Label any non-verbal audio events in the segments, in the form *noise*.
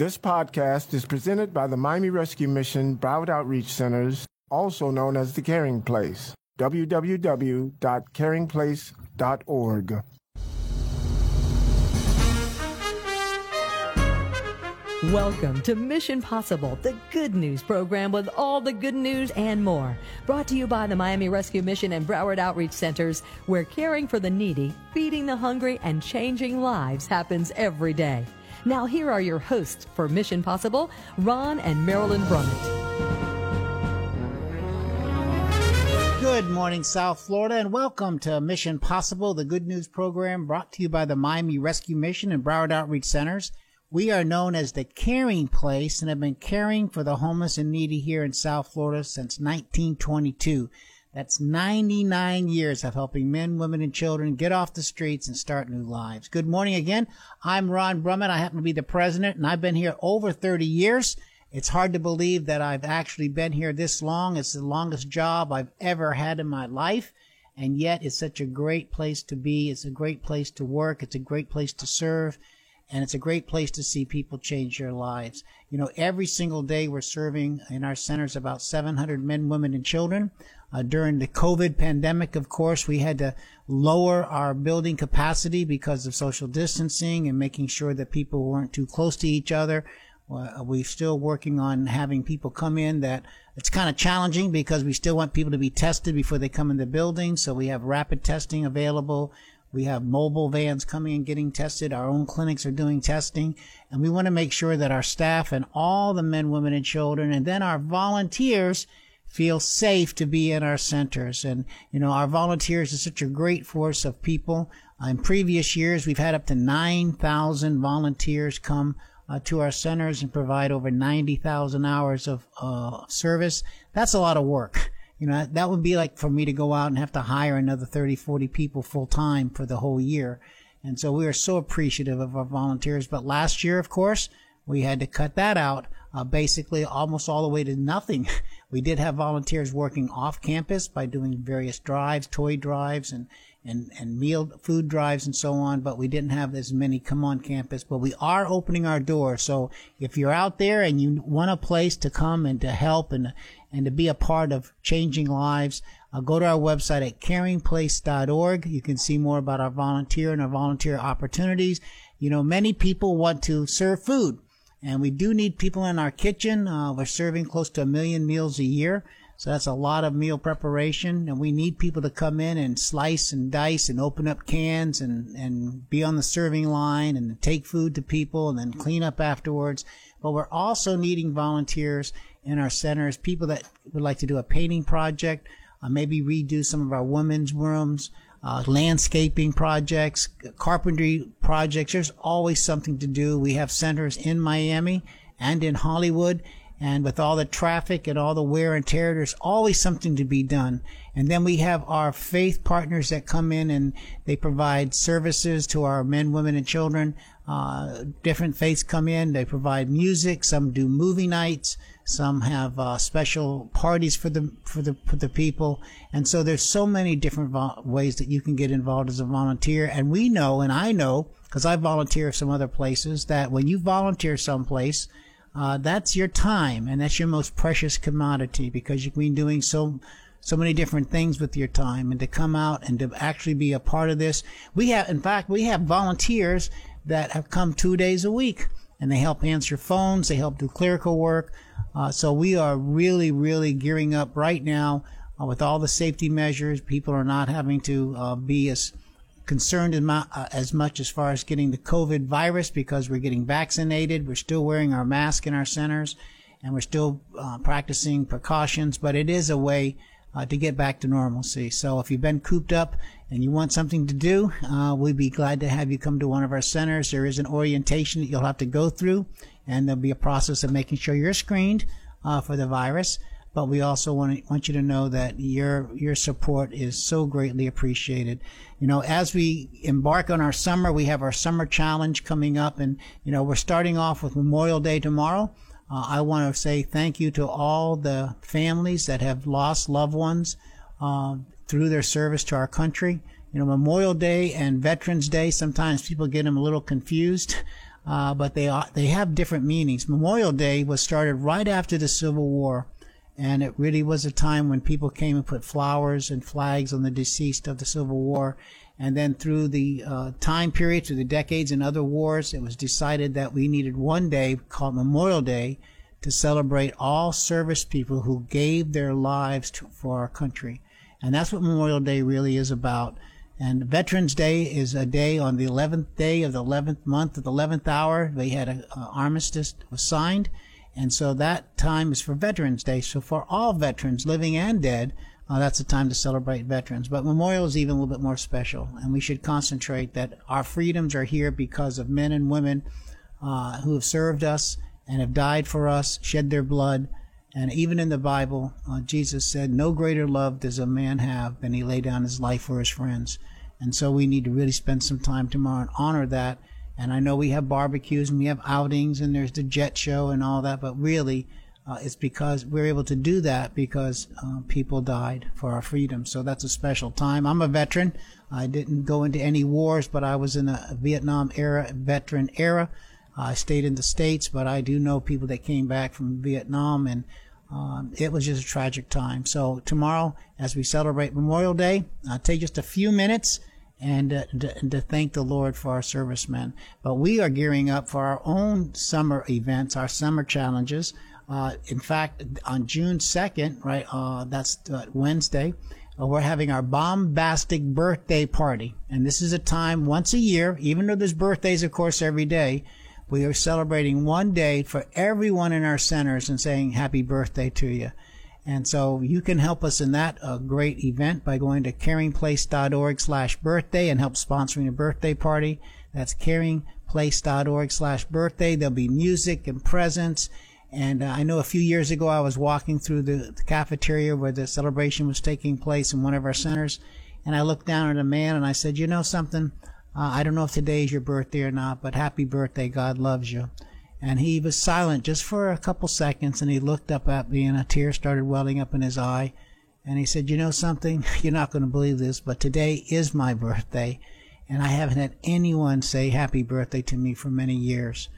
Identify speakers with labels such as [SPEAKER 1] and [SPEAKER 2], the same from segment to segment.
[SPEAKER 1] This podcast is presented by the Miami Rescue Mission Broward Outreach Centers, also known as The Caring Place. www.caringplace.org.
[SPEAKER 2] Welcome to Mission Possible, the good news program with all the good news and more. Brought to you by the Miami Rescue Mission and Broward Outreach Centers, where caring for the needy, feeding the hungry, and changing lives happens every day. Now, here are your hosts for Mission Possible, Ron and Marilyn Brummitt.
[SPEAKER 3] Good morning, South Florida, and welcome to Mission Possible, the good news program brought to you by the Miami Rescue Mission and Broward Outreach Centers. We are known as the caring place and have been caring for the homeless and needy here in South Florida since 1922. That's 99 years of helping men, women, and children get off the streets and start new lives. Good morning again. I'm Ron Brummitt. I happen to be the president, and I've been here over 30 years. It's hard to believe that I've actually been here this long. It's the longest job I've ever had in my life. And yet, it's such a great place to be. It's a great place to work. It's a great place to serve and it's a great place to see people change their lives. You know, every single day we're serving in our centers about 700 men, women, and children. Uh, during the COVID pandemic, of course, we had to lower our building capacity because of social distancing and making sure that people weren't too close to each other. Uh, we're still working on having people come in that it's kind of challenging because we still want people to be tested before they come in the building. So we have rapid testing available. We have mobile vans coming and getting tested. Our own clinics are doing testing. And we want to make sure that our staff and all the men, women, and children, and then our volunteers feel safe to be in our centers. And, you know, our volunteers are such a great force of people. In previous years, we've had up to 9,000 volunteers come uh, to our centers and provide over 90,000 hours of uh, service. That's a lot of work. You know, that would be like for me to go out and have to hire another 30, 40 people full time for the whole year. And so we are so appreciative of our volunteers. But last year, of course, we had to cut that out, uh, basically almost all the way to nothing. *laughs* We did have volunteers working off campus by doing various drives, toy drives, and, and, and meal food drives and so on, but we didn't have as many come on campus. But we are opening our doors. So if you're out there and you want a place to come and to help and, and to be a part of changing lives, uh, go to our website at caringplace.org. You can see more about our volunteer and our volunteer opportunities. You know, many people want to serve food and we do need people in our kitchen. Uh, we're serving close to a million meals a year. So that's a lot of meal preparation. And we need people to come in and slice and dice and open up cans and, and be on the serving line and take food to people and then clean up afterwards. But we're also needing volunteers in our centers, people that would like to do a painting project, uh, maybe redo some of our women's rooms, uh, landscaping projects, carpentry projects. There's always something to do. We have centers in Miami and in Hollywood. And with all the traffic and all the wear and tear, there's always something to be done. And then we have our faith partners that come in and they provide services to our men, women, and children. Uh, different faiths come in. They provide music. Some do movie nights. Some have uh, special parties for the for the for the people. And so there's so many different vo- ways that you can get involved as a volunteer. And we know, and I know, because I volunteer some other places, that when you volunteer someplace, uh, that's your time and that's your most precious commodity because you can be doing so so many different things with your time and to come out and to actually be a part of this we have in fact we have volunteers that have come two days a week and they help answer phones they help do clerical work uh, so we are really really gearing up right now uh, with all the safety measures people are not having to uh, be as concerned uh, as much as far as getting the COVID virus because we're getting vaccinated. We're still wearing our mask in our centers and we're still uh, practicing precautions, but it is a way uh, to get back to normalcy. So if you've been cooped up and you want something to do, we'd be glad to have you come to one of our centers. There is an orientation that you'll have to go through and there'll be a process of making sure you're screened uh, for the virus but we also want, want you to know that your your support is so greatly appreciated. You know, as we embark on our summer, we have our summer challenge coming up, and you know we're starting off with Memorial Day tomorrow. Uh, I want to say thank you to all the families that have lost loved ones uh, through their service to our country. You know, Memorial Day and Veterans Day, sometimes people get them a little confused. Uh, but they are, they have different meanings. Memorial Day was started right after the Civil War, and it really was a time when people came and put flowers and flags on the deceased of the Civil War. And then through the uh, time period, through the decades and other wars, it was decided that we needed one day called Memorial Day to celebrate all service people who gave their lives to, for our country. And that's what Memorial Day really is about. And Veterans Day is a day on the 11th day of the 11th month of the 11th hour. They had an armistice was signed. And so that time is for Veterans Day. So for all veterans, living and dead, uh, that's the time to celebrate veterans. But Memorial is even a little bit more special. And we should concentrate that our freedoms are here because of men and women uh, who have served us and have died for us, shed their blood. And even in the Bible, uh, Jesus said, No greater love does a man have than he lay down his life for his friends. And so we need to really spend some time tomorrow and honor that. And I know we have barbecues and we have outings and there's the jet show and all that, but really, uh, it's because we're able to do that because uh, people died for our freedom. So that's a special time. I'm a veteran. I didn't go into any wars, but I was in a Vietnam era veteran era. I stayed in the states, but I do know people that came back from Vietnam, and um, it was just a tragic time. So tomorrow, as we celebrate Memorial Day, I'll take just a few minutes and uh, to, to, thank the Lord for our servicemen. But we are gearing up for our own summer events, our summer challenges. Uh, in fact, on June 2nd, right, uh, that's uh, Wednesday, uh, we're having our bombastic birthday party. And this is a time once a year, even though there's birthdays, of course, every day, we are celebrating one day for everyone in our centers and saying happy birthday to you. And so you can help us in that uh, great event by going to caringplace.org slash birthday and help sponsoring a birthday party. That's caringplace.org slash birthday. There'll be music and presents. And uh, I know a few years ago I was walking through the, the cafeteria where the celebration was taking place in one of our centers. And I looked down at a man and I said, you know something? Uh, I don't know if today is your birthday or not, but happy birthday. God loves you. And he was silent just for a couple seconds and he looked up at me and a tear started welling up in his eye. And he said, You know something? *laughs* You're not going to believe this, but today is my birthday. And I haven't had anyone say happy birthday to me for many years.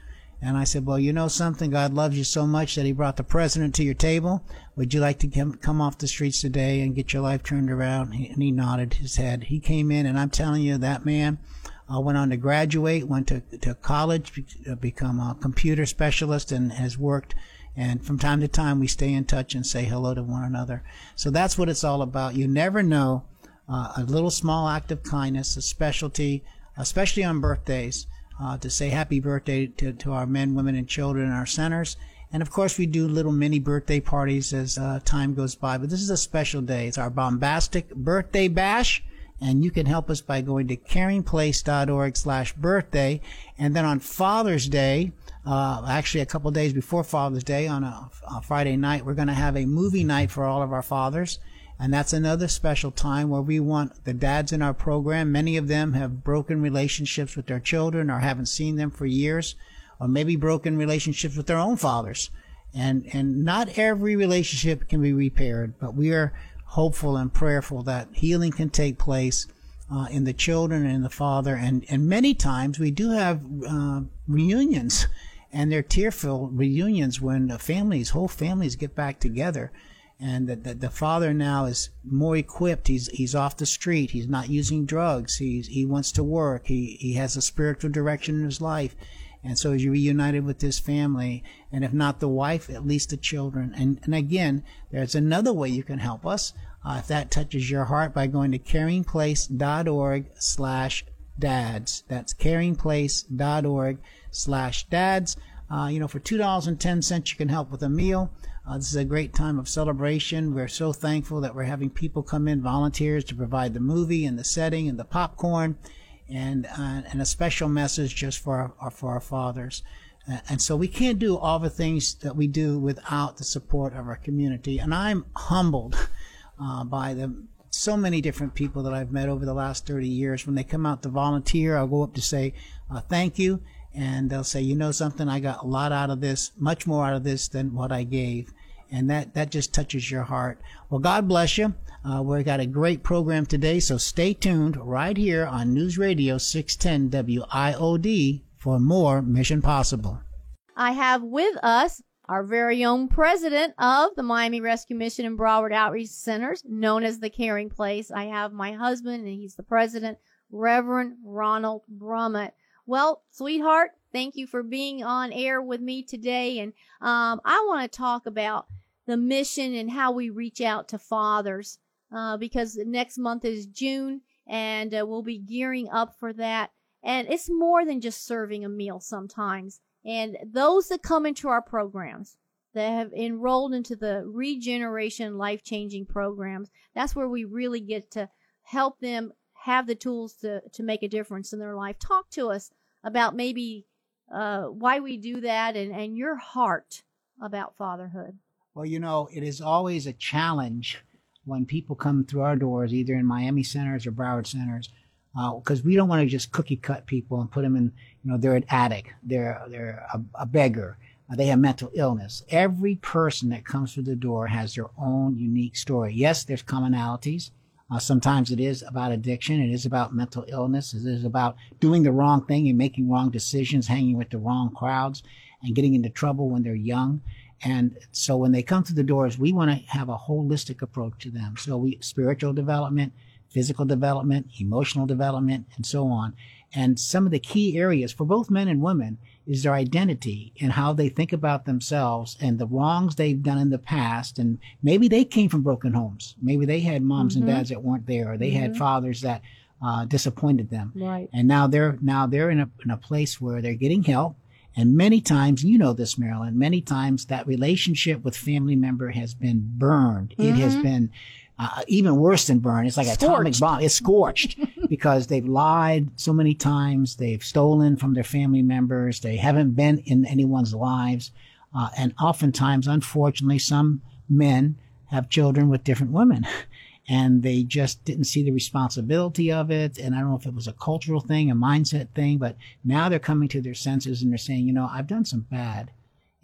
[SPEAKER 3] And I said, Well, you know something? God loves you so much that He brought the president to your table. Would you like to come off the streets today and get your life turned around? And he nodded his head. He came in, and I'm telling you, that man uh, went on to graduate, went to, to college, uh, become a computer specialist, and has worked. And from time to time, we stay in touch and say hello to one another. So that's what it's all about. You never know. Uh, a little small act of kindness, a specialty, especially on birthdays, uh, to say happy birthday to, to our men, women, and children in our centers. And of course, we do little mini birthday parties as uh, time goes by. But this is a special day. It's our bombastic birthday bash and you can help us by going to caringplace.org slash birthday. And then on father's day uh, actually a couple days before father's day on a, a friday night we're going to have a movie night for all of our fathers. And that's another special time where we want the dads in our program. Many of them have broken relationships with their children or haven't seen them for years or maybe broken relationships with their own fathers. And and not every relationship can be repaired but we are hopeful and prayerful that healing can take place uh, in the children and the father. And, and many times we do have uh, reunions, and they're tearful reunions when families, whole families, get back together. And the, the, the, father now is more equipped. He's he's off the street. He's not using drugs. He's he wants to work. He he has a spiritual direction in his life and so he's reunited with his family, and if not the wife, at least the children. And, and again, there's another way you can help us. Uh, if that touches your heart by going to caringplace.org slash dads. That's caringplace.org slash dads. Uh, you know, for $2.10, you can help with a meal. Uh, this is a great time of celebration. We're so thankful that we're having people come in, volunteers, to provide the movie and the setting and the popcorn and uh, and a special message just for our, for our fathers. Uh, and so we can't do all the things that we do without the support of our community. And I'm humbled uh, by the so many different people that I've met over the last 30 years. When they come out to volunteer, I'll go up to say uh, thank you, and they'll say, you know something, I got a lot out of this, much more out of this than what I gave and that that just touches your heart. Well, God bless you. Uh, we've got a great program today, so stay tuned right here on News Radio 610 WIOD for more Mission Possible.
[SPEAKER 4] I have with us our very own president of the Miami Rescue Mission and Broward Outreach Centers, known as the Caring Place. I have my husband, and he's the president, Reverend Ronald Brummitt. Well, sweetheart, thank you for being on air with me today. And um, I want to talk about the mission and how we reach out to fathers uh, because next month is June and uh, we'll be gearing up for that. And it's more than just serving a meal sometimes. And those that come into our programs, that have enrolled into the regeneration life changing programs, that's where we really get to help them have the tools to, to make a difference in their life. Talk to us about maybe uh, why we do that and, and your heart about fatherhood.
[SPEAKER 3] Well, you know, it is always a challenge when people come through our doors, either in Miami centers or Broward centers, because uh, we don't want to just cookie cut people and put them in, you know, they're an addict, they're they're a, a beggar, uh, they have mental illness. Every person that comes through the door has their own unique story. Yes, there's commonalities. Uh, sometimes it is about addiction. It is about mental illness. It is about doing the wrong thing and making wrong decisions, hanging with the wrong crowds, and getting into trouble when they're young. And so when they come through the doors, we want to have a holistic approach to them. So we spiritual development, physical development, emotional development, and so on. And some of the key areas for both men and women is their identity and how they think about themselves and the wrongs they've done in the past. And maybe they came from broken homes. Maybe they had moms mm-hmm. and dads that weren't there, or they mm-hmm. had fathers that uh, disappointed them.
[SPEAKER 4] Right.
[SPEAKER 3] And now they're now they're in a in a place where they're getting help and many times, you know this, Marilyn, many times that relationship with family member has been burned. Mm-hmm. It has mm-hmm. been uh, even worse than burned. It's like a atomic bomb. It's scorched *laughs* because they've lied so many times. They've stolen from their family members. They haven't been in anyone's lives. Uh, and oftentimes, unfortunately, some men have children with different women. And they just didn't see the responsibility of it. And I don't know if it was a cultural thing, a mindset thing, but now they're coming to their senses and they're saying, you know, I've done some bad.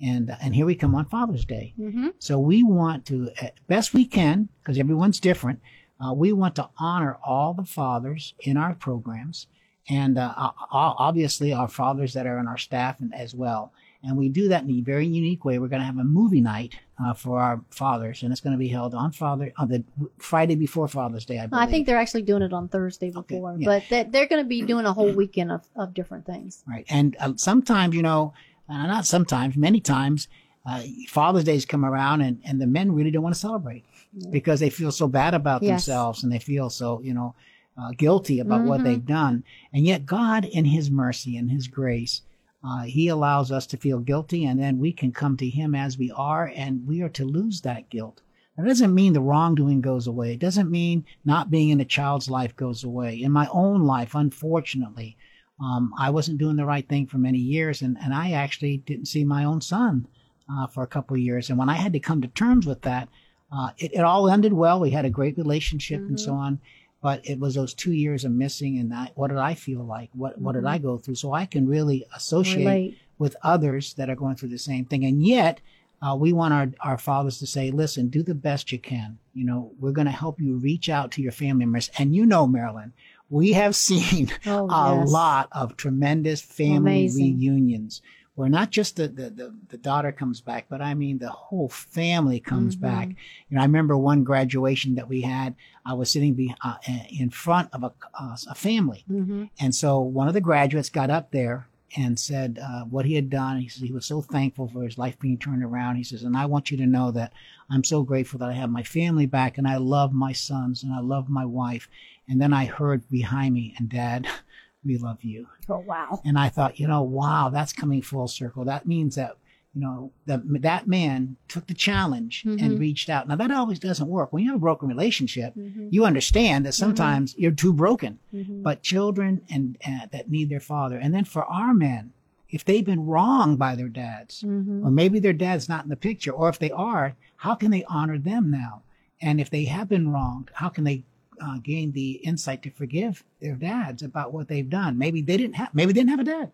[SPEAKER 3] And, and here we come on Father's Day. Mm-hmm. So we want to, best we can, because everyone's different, uh, we want to honor all the fathers in our programs and uh, obviously our fathers that are in our staff and as well. And we do that in a very unique way. We're going to have a movie night uh, for our fathers, and it's going to be held on Father on the Friday before Father's Day. I, believe.
[SPEAKER 4] I think they're actually doing it on Thursday before, okay, yeah. but they're going to be doing a whole weekend of, of different things.
[SPEAKER 3] Right, and uh, sometimes you know, uh, not sometimes, many times, uh, Father's Days come around, and and the men really don't want to celebrate yeah. because they feel so bad about yes. themselves, and they feel so you know. Uh, guilty about mm-hmm. what they've done. And yet, God, in His mercy and His grace, uh, he allows us to feel guilty, and then we can come to Him as we are, and we are to lose that guilt. That doesn't mean the wrongdoing goes away. It doesn't mean not being in a child's life goes away. In my own life, unfortunately, um, I wasn't doing the right thing for many years, and, and I actually didn't see my own son uh, for a couple of years. And when I had to come to terms with that, uh, it, it, all ended well. We had a great relationship mm-hmm. and so on but it was those two years of missing and that what did i feel like what mm-hmm. what did i mm-hmm. go through so i can really associate Relate. with others that are going through the same thing and yet uh, we want our, our fathers to say listen do the best you can you know we're going to help you reach out to your family members and you know marilyn we have *laughs* seen oh, a yes. lot of tremendous family Amazing. reunions where not just the, the, the, the, daughter comes back, but I mean the whole family comes mm-hmm. back. You know, I remember one graduation that we had. I was sitting be, uh, in front of a, uh, a family, mm-hmm. and so one of the graduates got up there and said uh, what he had done. He said he was so thankful for his life being turned around. He says, and I want you to know that I'm so grateful that I have my family back, and I love my sons, and I love my wife. And then I heard behind me, and Dad *laughs* we love you.
[SPEAKER 4] Oh, wow.
[SPEAKER 3] And I thought, you know, wow, that's coming full circle. That means that, you know, that, that man took the challenge mm-hmm. and reached out. Now, that always doesn't work. When you have a broken relationship, mm-hmm. you understand that sometimes mm-hmm. you're too broken. Mm-hmm. But children and uh, that need their father. And then for our men, if they've been wronged by their dads, mm-hmm. or maybe their dad's not in the picture, or if they are, how can they honor them now? And if they have been wronged, how can they uh, gain the insight to forgive their dads about what they've done. Maybe they didn't have, maybe they didn't have a dad.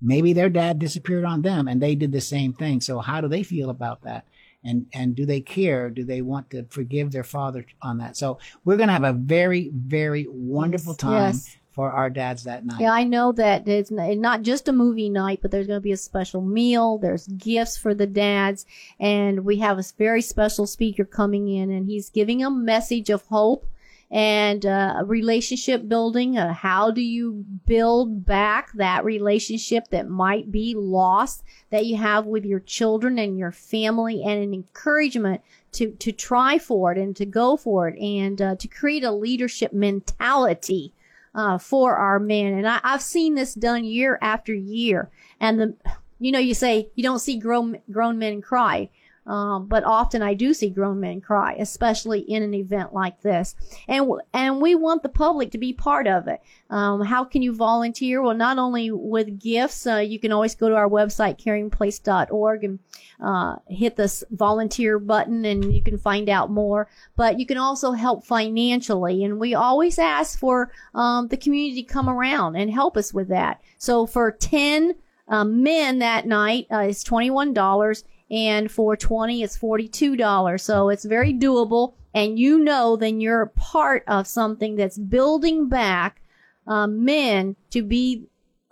[SPEAKER 3] Maybe their dad disappeared on them and they did the same thing. So how do they feel about that? And, and do they care? Do they want to forgive their father on that? So we're going to have a very, very wonderful time. Yes for our dads that night.
[SPEAKER 4] Yeah, I know that it's not just a movie night, but there's going to be a special meal. There's gifts for the dads, and we have a very special speaker coming in, and he's giving a message of hope and uh, relationship building. Uh, how do you build back that relationship that might be lost that you have with your children and your family, and an encouragement to to try for it and to go for it, and uh, to create a leadership mentality uh, for our men. And I, I've seen this done year after year. And the, you know, you say you don't see grown grown men cry. Um, but often I do see grown men cry, especially in an event like this. And and we want the public to be part of it. Um, how can you volunteer? Well, not only with gifts, uh, you can always go to our website caringplace.org and uh, hit this volunteer button, and you can find out more. But you can also help financially, and we always ask for um, the community to come around and help us with that. So for ten um, men that night, uh, it's twenty one dollars and for 20 it's $42 so it's very doable and you know then you're part of something that's building back uh, men to be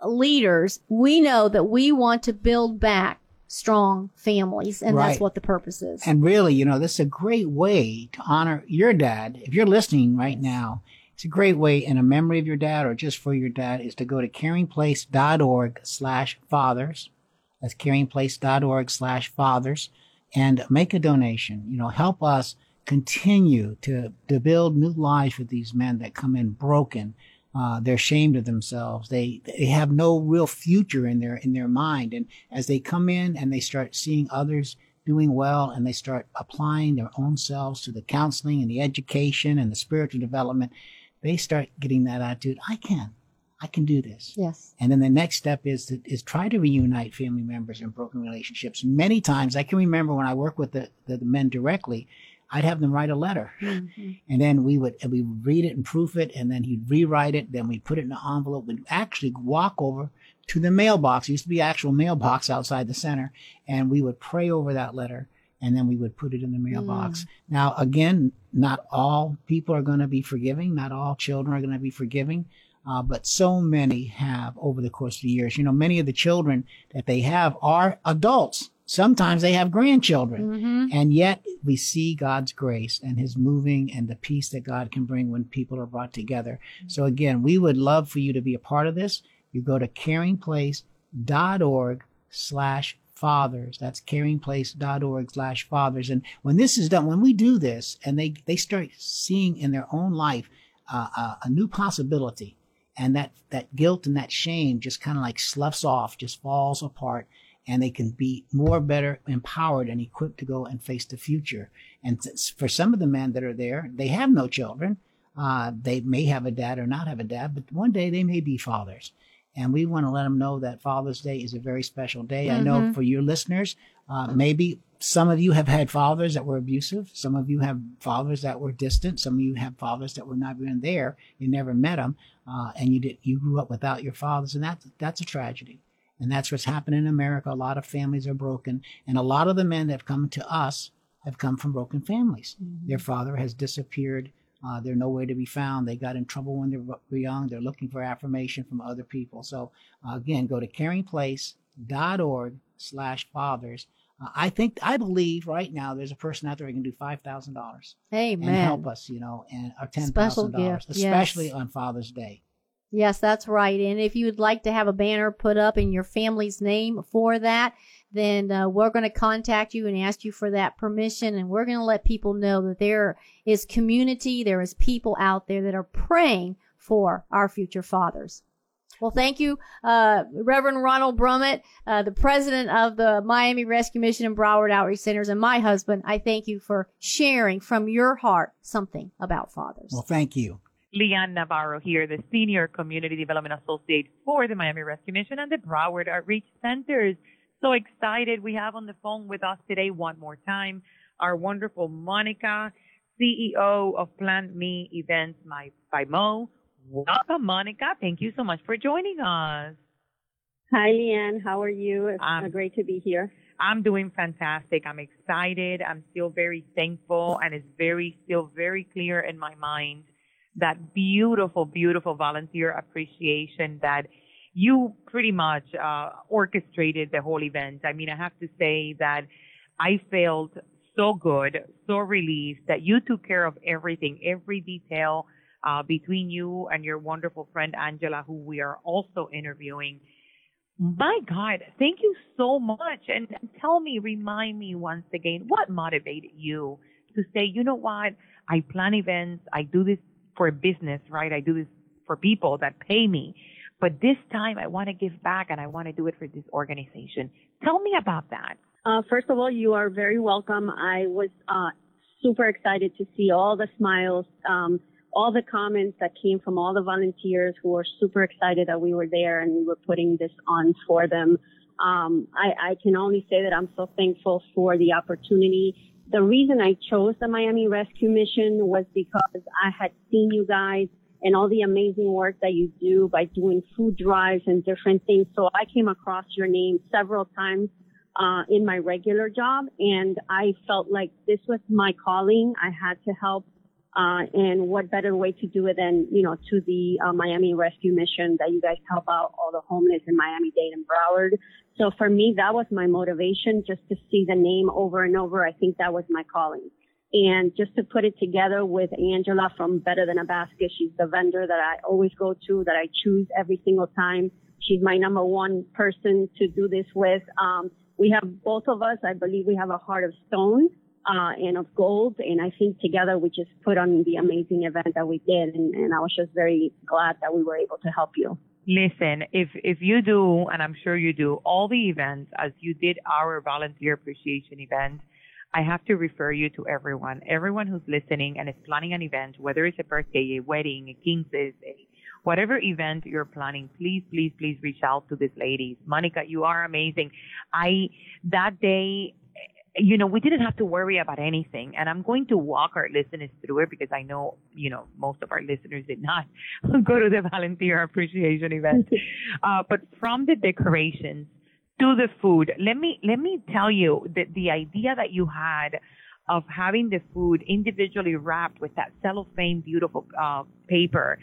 [SPEAKER 4] leaders we know that we want to build back strong families and
[SPEAKER 3] Right.
[SPEAKER 4] that's what the purpose is
[SPEAKER 3] And really, you know, this is a great way to honor your dad. If you're listening right now, it's a great way in a memory of your dad or just for your dad is to go to caringplace.org slash fathers. That's caringplace.org slash fathers and make a donation. You know, help us continue to, to build new lives with these men that come in broken. Uh, they're ashamed of themselves. They they have no real future in their in their mind. And as they come in and they start seeing others doing well and they start applying their own selves to the counseling and the education and the spiritual development, they start getting that attitude. I can, I can do this.
[SPEAKER 4] yes
[SPEAKER 3] And then the next step is to, is try to reunite family members in broken relationships. Many times I can remember when I work with the, the, the men directly, I'd have them write a letter
[SPEAKER 4] Mhm.
[SPEAKER 3] and then we would we would read it and proof it and then he'd rewrite it then we'd put it in an envelope we'd actually walk over to the mailbox it used to be actual mailbox outside the center and we would pray over that letter and then we would put it in the mailbox now again not all people are going to be forgiving not all children are going to be forgiving uh, but so many have over the course of the years you know many of the children that they have are adults sometimes they have grandchildren
[SPEAKER 4] Mhm.
[SPEAKER 3] and yet we see God's grace and his moving and the peace that God can bring when people are brought together. So again, we would love for you to be a part of this. You go to caringplace.org slash fathers. That's caringplace.org slash fathers. And when this is done, when we do this and they, they start seeing in their own life uh, a, a new possibility and that, that guilt and that shame just kind of like sloughs off, just falls apart and they can be more better empowered and equipped to go and face the future. And for some of the men that are there, they have no children. Uh, they may have a dad or not have a dad, but one day they may be fathers. And we want to let them know that Father's Day is a very special day. I know for your listeners, uh, maybe some of you have had fathers that were abusive. Some of you have fathers that were distant. Some of you have fathers that were not even there. You never met them, uh, and you did. You grew up without your fathers, and that's that's a tragedy. And that's what's happening in America. A lot of families are broken. And a lot of the men that have come to us have come from broken families. Their father has disappeared. Uh, they're nowhere to be found. They got in trouble when they were young. They're looking for affirmation from other people. So uh, again, go to caringplace.org slash fathers. Uh, I think, I believe right now there's a person out there who can do $5,000
[SPEAKER 4] amen
[SPEAKER 3] and help us, you know, and or $10,000, especially
[SPEAKER 4] yes.
[SPEAKER 3] on Father's Day.
[SPEAKER 4] Yes, that's right. And if you would like to have a banner put up in your family's name for that, then uh, we're going to contact you and ask you for that permission. And we're going to let people know that there is community, there is people out there that are praying for our future fathers. Well, thank you, uh, Reverend Ronald Brummitt, uh, the president of the Miami Rescue Mission and Broward Outreach Centers, and my husband. I thank you for sharing from your heart something about fathers.
[SPEAKER 3] Well, thank you.
[SPEAKER 5] Leanne Navarro here, the Senior Community Development Associate for the Miami Rescue Mission and the Broward Outreach Centers. So excited. We have on the phone with us today one more time our wonderful Monica, CEO of Plan Me Events my, by Mo. Welcome, Monica. Thank you so much for joining us.
[SPEAKER 6] Hi, Leanne. How are you? It's
[SPEAKER 5] Um,
[SPEAKER 6] uh, great to be here.
[SPEAKER 5] I'm doing fantastic. I'm excited. I'm still very thankful and it's very, still very clear in my mind that beautiful, beautiful volunteer appreciation that you pretty much uh, orchestrated the whole event. I mean, I have to say that I felt so good, so relieved that you took care of everything, every detail uh, between you and your wonderful friend Angela, who we are also interviewing. My God, thank you so much. And tell me, remind me once again, what motivated you to say, you know what? I plan events. I do this for business, right? I do this for people that pay me. But this time I want to give back and I want to do it for this organization. Tell me about that.
[SPEAKER 6] Uh, first of all, you are very welcome. I was uh, super excited to see all the smiles, um, all the comments that came from all the volunteers who were super excited that we were there and we were putting this on for them. Um, I, I can only say that I'm so thankful for the opportunity. The reason I chose the Miami Rescue Mission was because I had seen you guys and all the amazing work that you do by doing food drives and different things. So I came across your name several times uh, in my regular job, and I felt like this was my calling. I had to help, uh, and what better way to do it than you know to the uh, Miami Rescue Mission that you guys help out all the homeless in Miami Dade and Broward. So for me, that was my motivation, just to see the name over and over. I think that was my calling. And just to put it together with Angela from Better Than a Basket, she's the vendor that I always go to, that I choose every single time. She's my number one person to do this with. Um, we have both of us, I believe we have a heart of stone, uh, and of gold. And I think together we just put on the amazing event that we did. And, and I was just very glad that we were able to help you.
[SPEAKER 5] Listen, if if you do, and I'm sure you do, all the events as you did our volunteer appreciation event, I have to refer you to everyone. Everyone who's listening and is planning an event, whether it's a birthday, a wedding, a king's a whatever event you're planning, please, please, please reach out to these ladies. Monica, you are amazing. I, that day, you know, we didn't have to worry about anything. And I'm going to walk our listeners through it because I know, you know, most of our listeners did not *laughs* go to the volunteer appreciation event. *laughs* uh, but from the decorations to the food, let me, let me tell you that the idea that you had of having the food individually wrapped with that cellophane beautiful uh, paper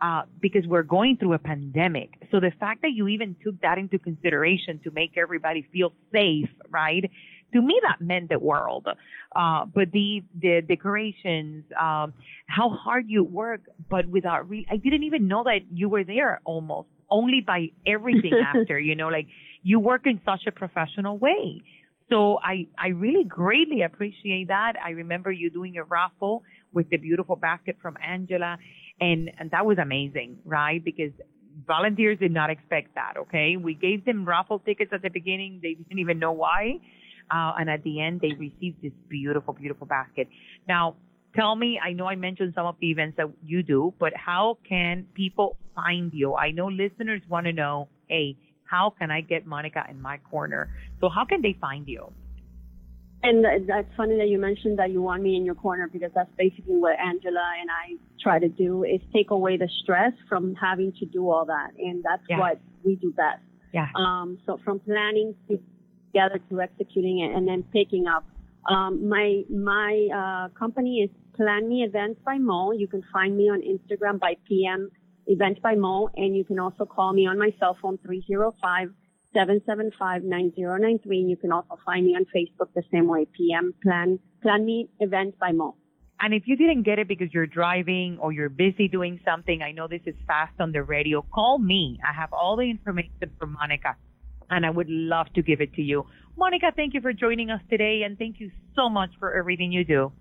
[SPEAKER 5] uh, because we're going through a pandemic. So the fact that you even took that into consideration to make everybody feel safe, right? To me, that meant the world. Uh, but the, the decorations, um, how hard you work, but without re- I didn't even know that you were there almost only by everything *laughs* after, you know, like you work in such a professional way. So I, I really greatly appreciate that. I remember you doing a raffle with the beautiful basket from Angela and, and that was amazing, right? Because volunteers did not expect that. Okay. We gave them raffle tickets at the beginning. They didn't even know why. Uh, and at the end, they received this beautiful, beautiful basket. Now, tell me, I know I mentioned some of the events that you do, but how can people find you? I know listeners want to know, hey, how can I get Monica in my corner? So how can they find you?
[SPEAKER 6] And that's funny that you mentioned that you want me in your corner because that's basically what Angela and I try to do is take away the stress from having to do all that. And that's yeah. what we do best.
[SPEAKER 5] Yeah.
[SPEAKER 6] Um, so from planning to together to executing it and then picking up. Um, my, my, uh, company is Plan Me Events by Mo. You can find me on Instagram by PM Events by Mo and you can also call me on my cell phone 305 775-9093. You can also find me on Facebook the same way, PM Plan, Plan Me Events by Mo.
[SPEAKER 5] And if you didn't get it because you're driving or you're busy doing something, I know this is fast on the radio, call me. I have all the information for Monica and I would love to give it to you. Monica, thank you for joining us today and thank you so much for everything you do.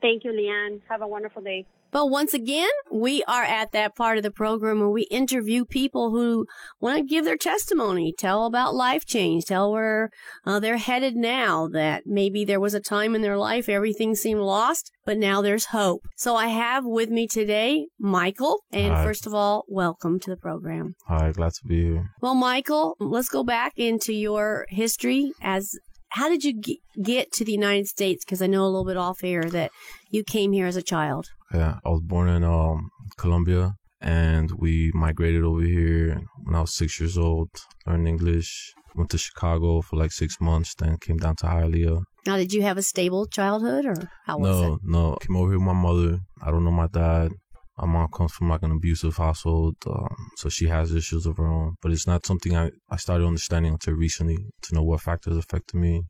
[SPEAKER 6] Thank you, Leanne. Have a wonderful day.
[SPEAKER 7] But once again, we are at that part of the program where we interview people who want to give their testimony, tell about life change, tell where uh, they're headed now, that maybe there was a time in their life everything seemed lost, but now there's hope. So I have with me today Michael. And Hi. first of all, welcome to the program.
[SPEAKER 8] Hi, glad to be here.
[SPEAKER 7] Well, Michael, let's go back into your history as how did you get to the United States? Because I know a little bit off air that you came here as a child.
[SPEAKER 8] Yeah, I was born in um, Colombia and we migrated over here when I was six years old, learned English, went to Chicago for like six months, then came down to Hialeah.
[SPEAKER 7] Now, did you have a stable childhood or how was
[SPEAKER 8] no,
[SPEAKER 7] it?
[SPEAKER 8] No, no. Came over here with my mother. I don't know my dad. My mom comes from like an abusive household, um, so she has issues of her own. But it's not something I, I started understanding until recently to know what factors affected me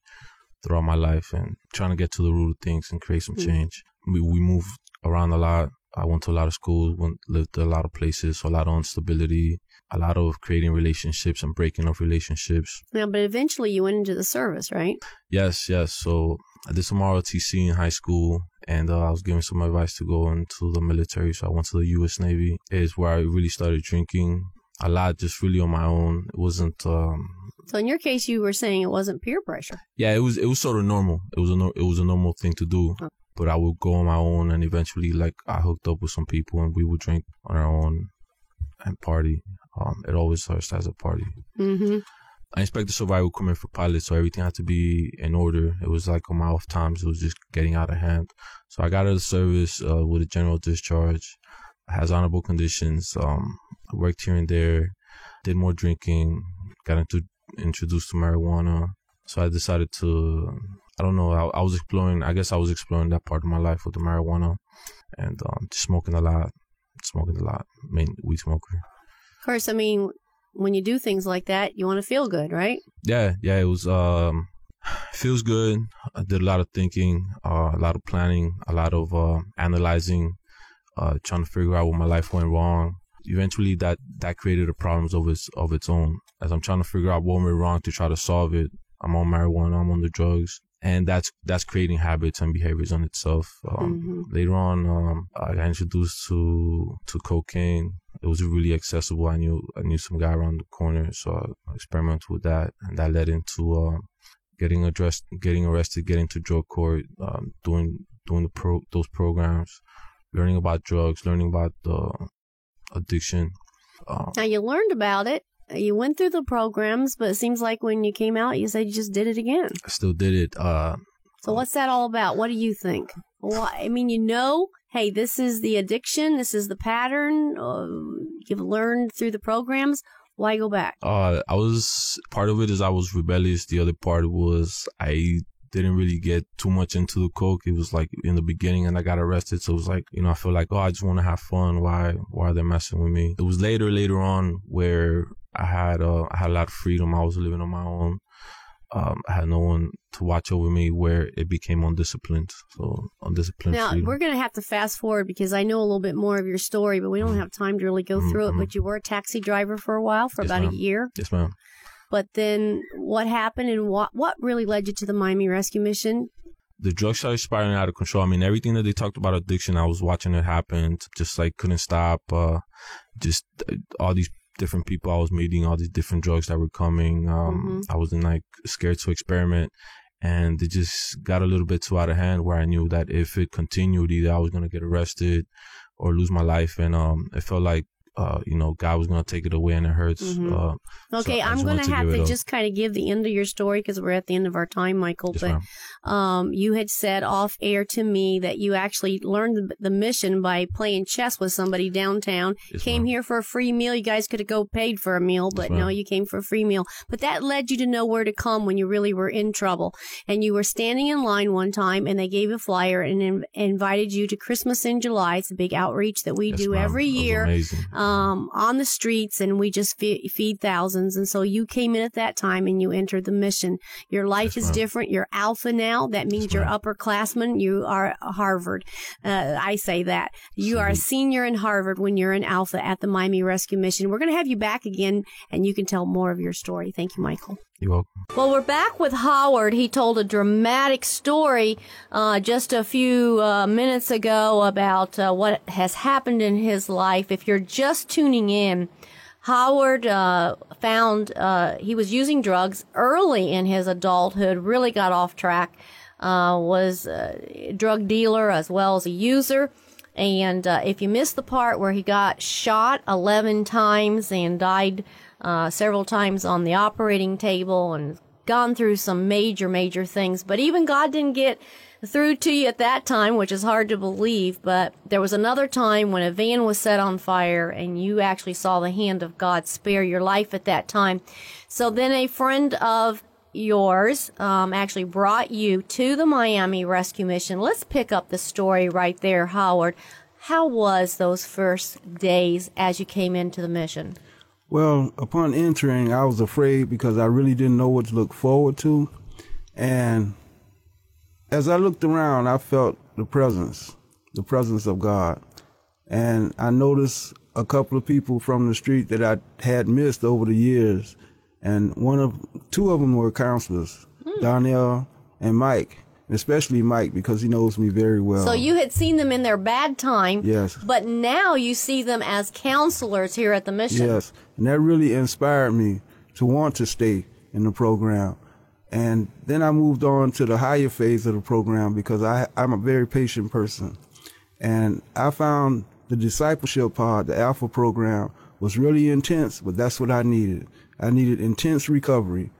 [SPEAKER 8] throughout my life and trying to get to the root of things and create some
[SPEAKER 7] Mm.
[SPEAKER 8] change. We, we moved around a lot. I went to a lot of schools, went, lived a lot of places, so a lot of instability, a lot of creating relationships and breaking of relationships.
[SPEAKER 7] Yeah, but eventually you went into the service, right?
[SPEAKER 8] Yes, yes. So I did some ROTC in high school, and uh, I was given some advice to go into the military. So I went to the U.S. Navy. Is where I really started drinking a lot, just really on my own. It wasn't. Um,
[SPEAKER 7] So in your case, you were saying it wasn't peer pressure.
[SPEAKER 8] yeah, it was. It was sort of normal. It was a. No, it was a normal thing to do.
[SPEAKER 7] Oh.
[SPEAKER 8] But I would go on my own, and eventually, like I hooked up with some people, and we would drink on our own and party. Um, it always starts as a party.
[SPEAKER 7] Mm-hmm.
[SPEAKER 8] I expected survival coming for pilots, so everything had to be in order. It was like on my off times, it was just getting out of hand. So I got out of the service uh, with a general discharge, has honorable conditions. Um, I worked here and there, did more drinking, got into introduced to marijuana. So I decided to, I don't know, I, I was exploring. I guess I was exploring that part of my life with the marijuana, and um, smoking a lot, smoking a lot. Main weed smoker.
[SPEAKER 7] Of course, I mean, when you do things like that, you want to feel good, right?
[SPEAKER 8] yeah yeah it was um *sighs* feels good i did a lot of thinking uh, a lot of planning a lot of uh, analyzing uh, trying to figure out what my life went wrong eventually that that created a problems of its of its own as i'm trying to figure out what went wrong to try to solve it i'm on marijuana i'm on the drugs and that's that's creating habits and behaviors on itself um,
[SPEAKER 7] Mhm.
[SPEAKER 8] later on um, i got introduced to to cocaine it was really accessible. I knew I knew some guy around the corner, so I experimented with that, and that led into um, getting addressed, getting arrested, getting to drug court, um, doing doing the pro those programs, learning about drugs, learning about the addiction. Um,
[SPEAKER 7] Now you learned about it. You went through the programs, but it seems like when you came out, you said you just did it again.
[SPEAKER 8] I still did it. Uh,
[SPEAKER 7] So what's that all about? What do you think? Well, I mean, you know, hey, this is the addiction. This is the pattern. Uh, you've learned through the programs. Why go back?
[SPEAKER 8] uh, I was part of it is I was rebellious. The other part was I didn't really get too much into the coke. It was like in the beginning, and I got arrested. So it was like you know I feel like oh I just want to have fun. Why why are they messing with me? It was later later on where I had uh, I had a lot of freedom. I was living on my own. Um, I had no one to watch over me. Where it became undisciplined. So undisciplined.
[SPEAKER 7] Now,
[SPEAKER 8] freedom.
[SPEAKER 7] we're going to have to fast forward because I know a little bit more of your story, but we don't have time to really go through it.
[SPEAKER 8] Mhm.
[SPEAKER 7] But you were a taxi driver for a while, for
[SPEAKER 8] Yes,
[SPEAKER 7] about
[SPEAKER 8] ma'am.
[SPEAKER 7] a year.
[SPEAKER 8] yes, ma'am.
[SPEAKER 7] But then what happened and what, what really led you to the Miami Rescue Mission?
[SPEAKER 8] the drugs started spiraling out of control. I mean, everything that they talked about addiction, I was watching it happen. Just like couldn't stop. Uh, just uh, all these different people I was meeting, all these different drugs that were coming. Um, I wasn't like scared to experiment, and it just got a little bit too out of hand. Where I knew that if it continued, either I was gonna get arrested or lose my life, and um, it felt like. Uh, you know, God was gonna take it away, and it hurts.
[SPEAKER 7] Mhm.
[SPEAKER 8] Uh,
[SPEAKER 7] Okay,
[SPEAKER 8] I
[SPEAKER 7] I'm going to
[SPEAKER 8] to
[SPEAKER 7] have to just kind of give the end of your story because we're at the end of our time, Michael.
[SPEAKER 8] yes,
[SPEAKER 7] but um, you had said off air to me that you actually learned the, the mission by playing chess with somebody downtown.
[SPEAKER 8] Yes,
[SPEAKER 7] came
[SPEAKER 8] ma'am.
[SPEAKER 7] here for a free meal. You guys could have go paid for a meal, but
[SPEAKER 8] ma'am.
[SPEAKER 7] no, you came for a free meal. But that led you to know where to come when you really were in trouble. And you were standing in line one time, and they gave a flyer and in- invited you to Christmas in July. It's a big outreach that we
[SPEAKER 8] Yes,
[SPEAKER 7] do
[SPEAKER 8] ma'am.
[SPEAKER 7] every year
[SPEAKER 8] amazing.
[SPEAKER 7] Um, on the streets, and we just fe- feed thousands. And so you came in at that time and you entered the mission. Your life
[SPEAKER 8] Yes,
[SPEAKER 7] is
[SPEAKER 8] ma'am.
[SPEAKER 7] different. You're alpha now. That means
[SPEAKER 8] Yes,
[SPEAKER 7] you're
[SPEAKER 8] ma'am.
[SPEAKER 7] upperclassman. You are Harvard. Uh, I say that. You are a senior in Harvard when you're an alpha at the Miami Rescue Mission. We're going to have you back again, and you can tell more of your story. Thank you, Michael.
[SPEAKER 8] You're welcome.
[SPEAKER 7] Well, we're back with Howard. He told a dramatic story uh, just a few uh, minutes ago about uh, what has happened in his life. If you're just tuning in, Howard uh, found uh, he was using drugs early in his adulthood, really got off track, uh, was a drug dealer as well as a user. And uh, if you missed the part where he got shot 11 times and died uh, several times on the operating table and gone through some major, major things, but even God didn't get through to you at that time, which is hard to believe. But there was another time when a van was set on fire and you actually saw the hand of God spare your life at that time. So then a friend of yours um, actually brought you to the Miami Rescue Mission. Let's pick up the story right there, Howard. How was those first days as you came into the mission?
[SPEAKER 9] Well, upon entering, I was afraid because I really didn't know what to look forward to. And as I looked around, I felt the presence, the presence of God. And I noticed a couple of people from the street that I had missed over the years. And one of, two of them were counselors, mm. Donnell and Mike especially Mike because he knows me very well.
[SPEAKER 7] So you had seen them in their bad time.
[SPEAKER 9] Yes.
[SPEAKER 7] But now you see them as counselors here at the mission.
[SPEAKER 9] Yes. And that really inspired me to want to stay in the program. And then I moved on to the higher phase of the program because I, I'm a very patient person. And I found the discipleship part, the Alpha program, was really intense, but that's what I needed. I needed intense recovery.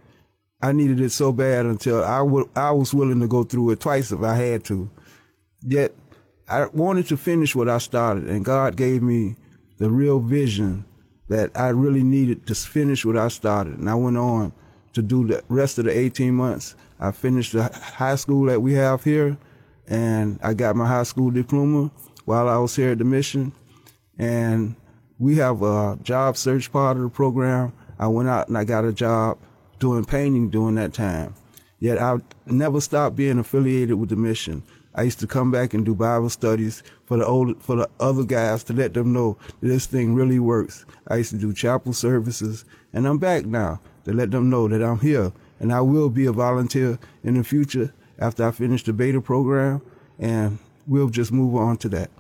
[SPEAKER 9] I needed it so bad until I, w- I was willing to go through it twice if I had to. Yet I wanted to finish what I started, and God gave me the real vision that I really needed to finish what I started. And I went on to do the rest of the 18 months. I finished the high school that we have here, and I got my high school diploma while I was here at the mission. And we have a job search part of the program. I went out and I got a job doing painting during that time. Yet I never stopped being affiliated with the mission. I used to come back and do Bible studies for the old, for the other guys to let them know that this thing really works. I used to do chapel services, and I'm back now to let them know that I'm here and I will be a volunteer in the future after I finish the beta program, and we'll just move on to that.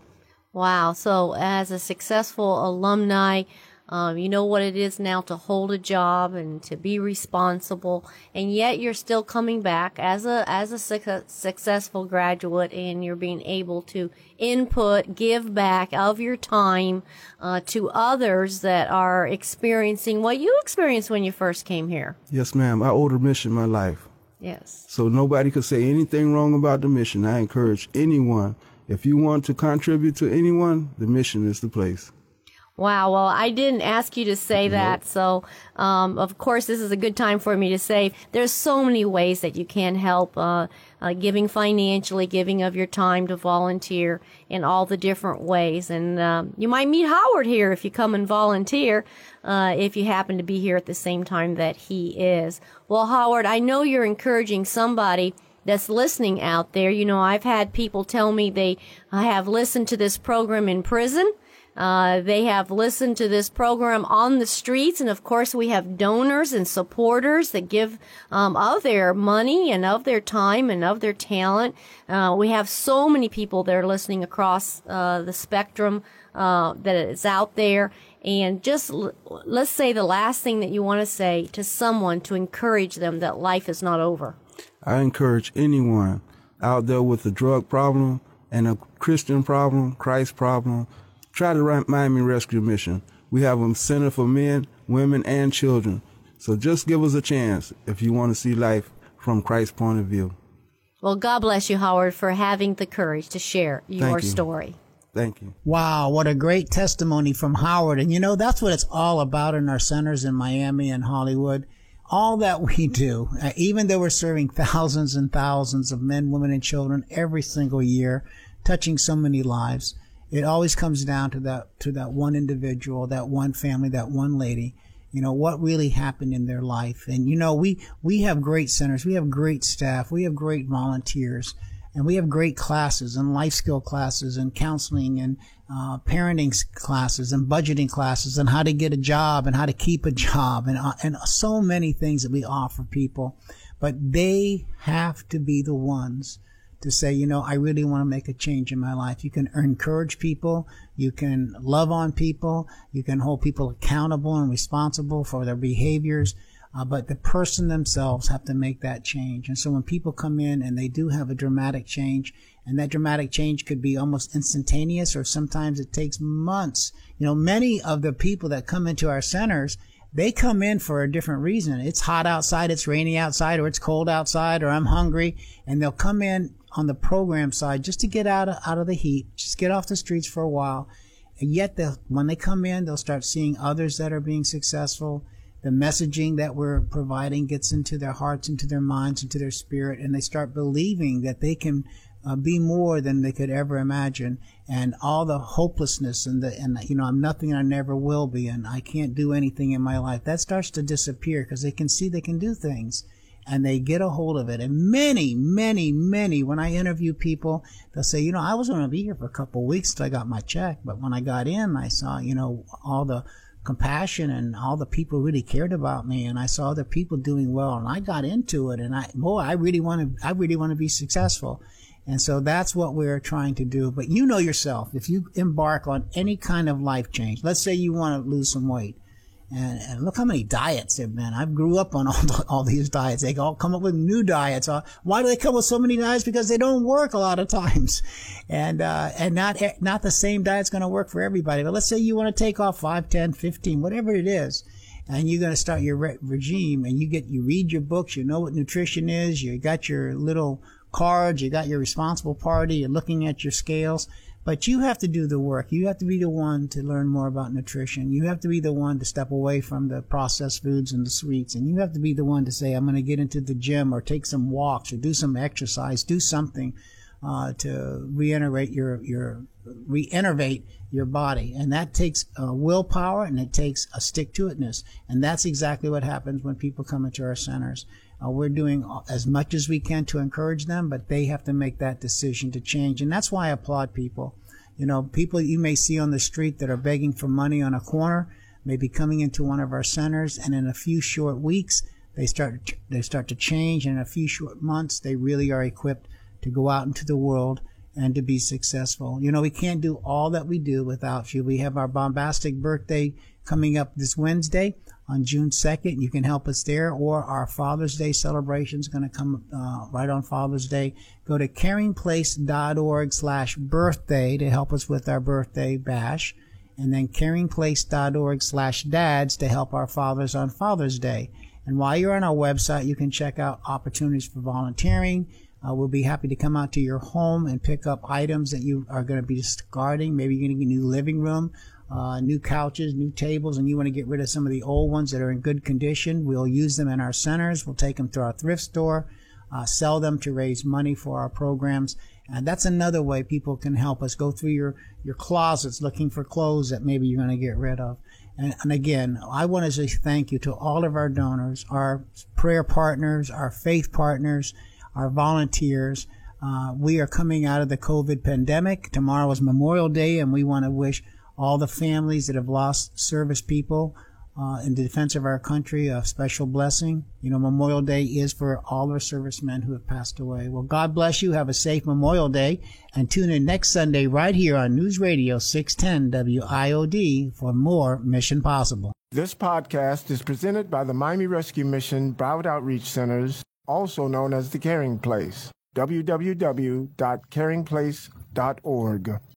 [SPEAKER 7] Wow. So, as a successful alumni, um, you know what it is now to hold a job and to be responsible, and yet you're still coming back as a as a su- successful graduate, and you're being able to input, give back of your time uh, to others that are experiencing what you experienced when you first came here.
[SPEAKER 9] Yes, ma'am. I owed a mission my life.
[SPEAKER 7] Yes.
[SPEAKER 9] So nobody could say anything wrong about the mission. I encourage anyone. If you want to contribute to anyone, the mission is the place.
[SPEAKER 7] Wow. Well, I didn't ask you to say that. So, um, of course, this is a good time for me to say there's so many ways that you can help, uh, uh, giving financially, giving of your time to volunteer in all the different ways. And, um, you might meet Howard here if you come and volunteer, uh, if you happen to be here at the same time that he is. Well, Howard, I know you're encouraging somebody that's listening out there. You know, I've had people tell me they have listened to this program in prison. Uh, they have listened to this program on the streets, and of course, we have donors and supporters that give um, of their money and of their time and of their talent. Uh, we have so many people that are listening across uh, the spectrum uh, that is out there. And just l- let's say the last thing that you want to say to someone to encourage them that life is not over.
[SPEAKER 9] I encourage anyone out there with a drug problem and a Christian problem, Christ problem Try the Miami Rescue Mission. We have a center for men, women, and children. So just give us a chance if you want to see life from Christ's point of view.
[SPEAKER 7] Well, God bless you, Howard, for having the courage to share your
[SPEAKER 9] you.
[SPEAKER 7] story.
[SPEAKER 9] Thank you.
[SPEAKER 3] Wow, what a great testimony from Howard. And you know, that's what it's all about in our centers in Miami and Hollywood. All that we do, uh, even though we're serving thousands and thousands of men, women, and children every single year, touching so many lives, it always comes down to that to that one individual, that one family, that one lady. You know what really happened in their life, and you know we we have great centers, we have great staff, we have great volunteers, and we have great classes and life skill classes and counseling and uh, parenting classes and budgeting classes and how to get a job and how to keep a job and uh, and so many things that we offer people, but they have to be the ones to say, you know, I really want to make a change in my life. You can encourage people. You can love on people. You can hold people accountable and responsible for their behaviors. Uh, but the person themselves have to make that change. And so when people come in and they do have a dramatic change, and that dramatic change could be almost instantaneous, or sometimes it takes months. You know, many of the people that come into our centers, they come in for a different reason. It's hot outside, it's rainy outside, or it's cold outside, or I'm hungry, and they'll come in on the program side just to get out of, out of the heat, just get off the streets for a while. And yet, when they come in, they'll start seeing others that are being successful. The messaging that we're providing gets into their hearts, into their minds, into their spirit, and they start believing that they can uh, be more than they could ever imagine, and all the hopelessness and the and you know I'm nothing and I never will be, and I can't do anything in my life. That starts to disappear because they can see they can do things, and they get a hold of it. And many, many, many, when I interview people, they'll say, you know, I was going to be here for a couple of weeks till I got my check, but when I got in, I saw, you know, all the compassion and all the people really cared about me and I saw other people doing well and I got into it and I boy I really want to I really want to be successful and so that's what we're trying to do but you know yourself if you embark on any kind of life change let's say you want to lose some weight and, and, look how many diets there've been. I grew up on all, the, all these diets. They all come up with new diets. Uh, why do they come with so many diets? Because they don't work a lot of times. *laughs* And, uh, and not, not the same diet's going to work for everybody. But let's say you want to take off 5, 10, 15, whatever it is. And you're going to start your re- regime and you get, you read your books, you know what nutrition is, you got your little cards, you got your responsible party, you're looking at your scales but you have to do the work. You have to be the one to learn more about nutrition. You have to be the one to step away from the processed foods and the sweets. And you have to be the one to say, I'm going to get into the gym or take some walks or do some exercise, do something uh, to reinnovate your, your, reinnovate your body. And that takes uh, willpower and it takes a stick to itness. And that's exactly what happens when people come into our centers. Uh, we're doing as much as we can to encourage them, but they have to make that decision to change. And that's why I applaud people. You know, people you may see on the street that are begging for money on a corner may be coming into one of our centers, and in a few short weeks, they start they start to change. And in a few short months, they really are equipped to go out into the world and to be successful. You know, we can't do all that we do without you. We have our bombastic birthday coming up this Wednesday on June 2nd. You can help us there, or our Father's Day celebration is going to come uh, right on Father's Day. Go to caringplace.org slash birthday to help us with our birthday bash, and then caringplace.org slash dads to help our fathers on Father's Day. And while you're on our website, you can check out opportunities for volunteering. Uh, we'll be happy to come out to your home and pick up items that you are going to be discarding. Maybe you're going to get a new living room uh, new couches, new tables, and you want to get rid of some of the old ones that are in good condition, we'll use them in our centers. We'll take them to our thrift store, uh, sell them to raise money for our programs. And that's another way people can help us go through your, your closets looking for clothes that maybe you're going to get rid of. And, and again, I want to say thank you to all of our donors, our prayer partners, our faith partners, our volunteers. Uh, we are coming out of the COVID pandemic. Tomorrow is Memorial Day, and we want to wish all the families that have lost service people uh, in the defense of our country a special blessing. You know, Memorial Day is for all our servicemen who have passed away. Well, God bless you. Have a safe Memorial Day and tune in next Sunday right here on News Radio 610 WIOD for more Mission Possible.
[SPEAKER 1] This podcast is presented by the Miami Rescue Mission Broward Outreach Centers, also known as the Caring Place. www.caringplace.org.